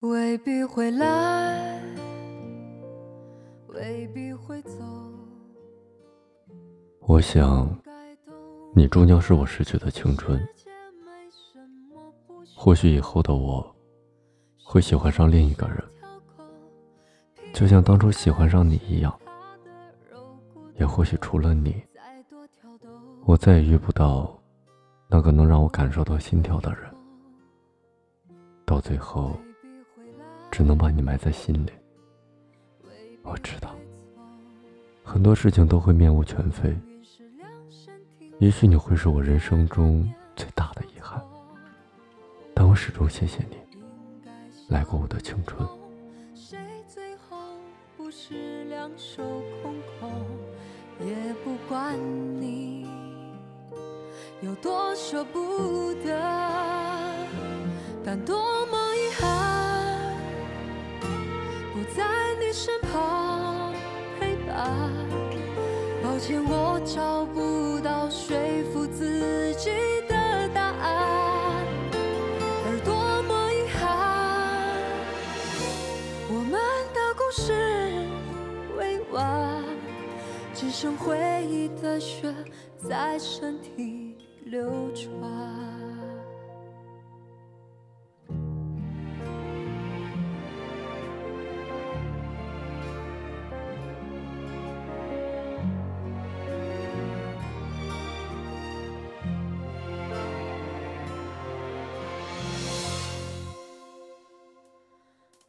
未必会来，未必会走。我想，你终将是我失去的青春。或许以后的我，会喜欢上另一个人，就像当初喜欢上你一样。也或许除了你，我再也遇不到那个能让我感受到心跳的人。到最后。只能把你埋在心里。我知道，很多事情都会面目全非。也许你会是我人生中最大的遗憾，但我始终谢谢你来过我的青春。也不管你有多舍不得，但多。身旁陪伴，抱歉我找不到说服自己的答案，而多么遗憾，我们的故事未完，只剩回忆的血在身体流转。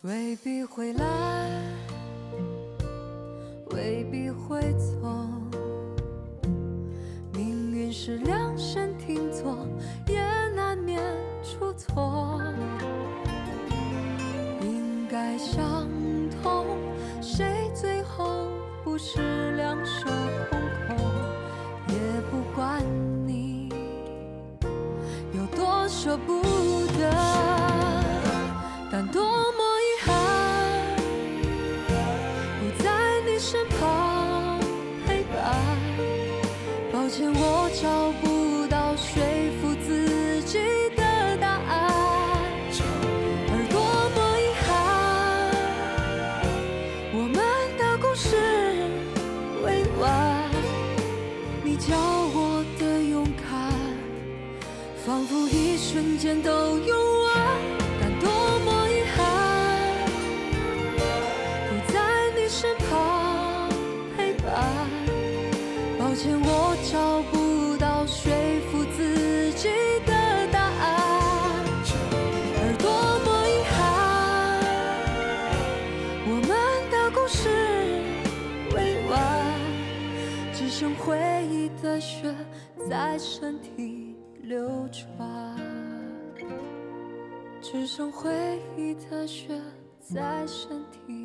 未必会来，未必会走。命运是量身定做，也难免出错。应该相同，谁最后不是两手空空？也不管你有多舍不得仿佛一瞬间都用完，但多么遗憾，不在你身旁陪伴。抱歉，我找不到说服自己的答案，而多么遗憾，我们的故事未完，只剩回忆的血在身体流转，只剩回忆的血在身体。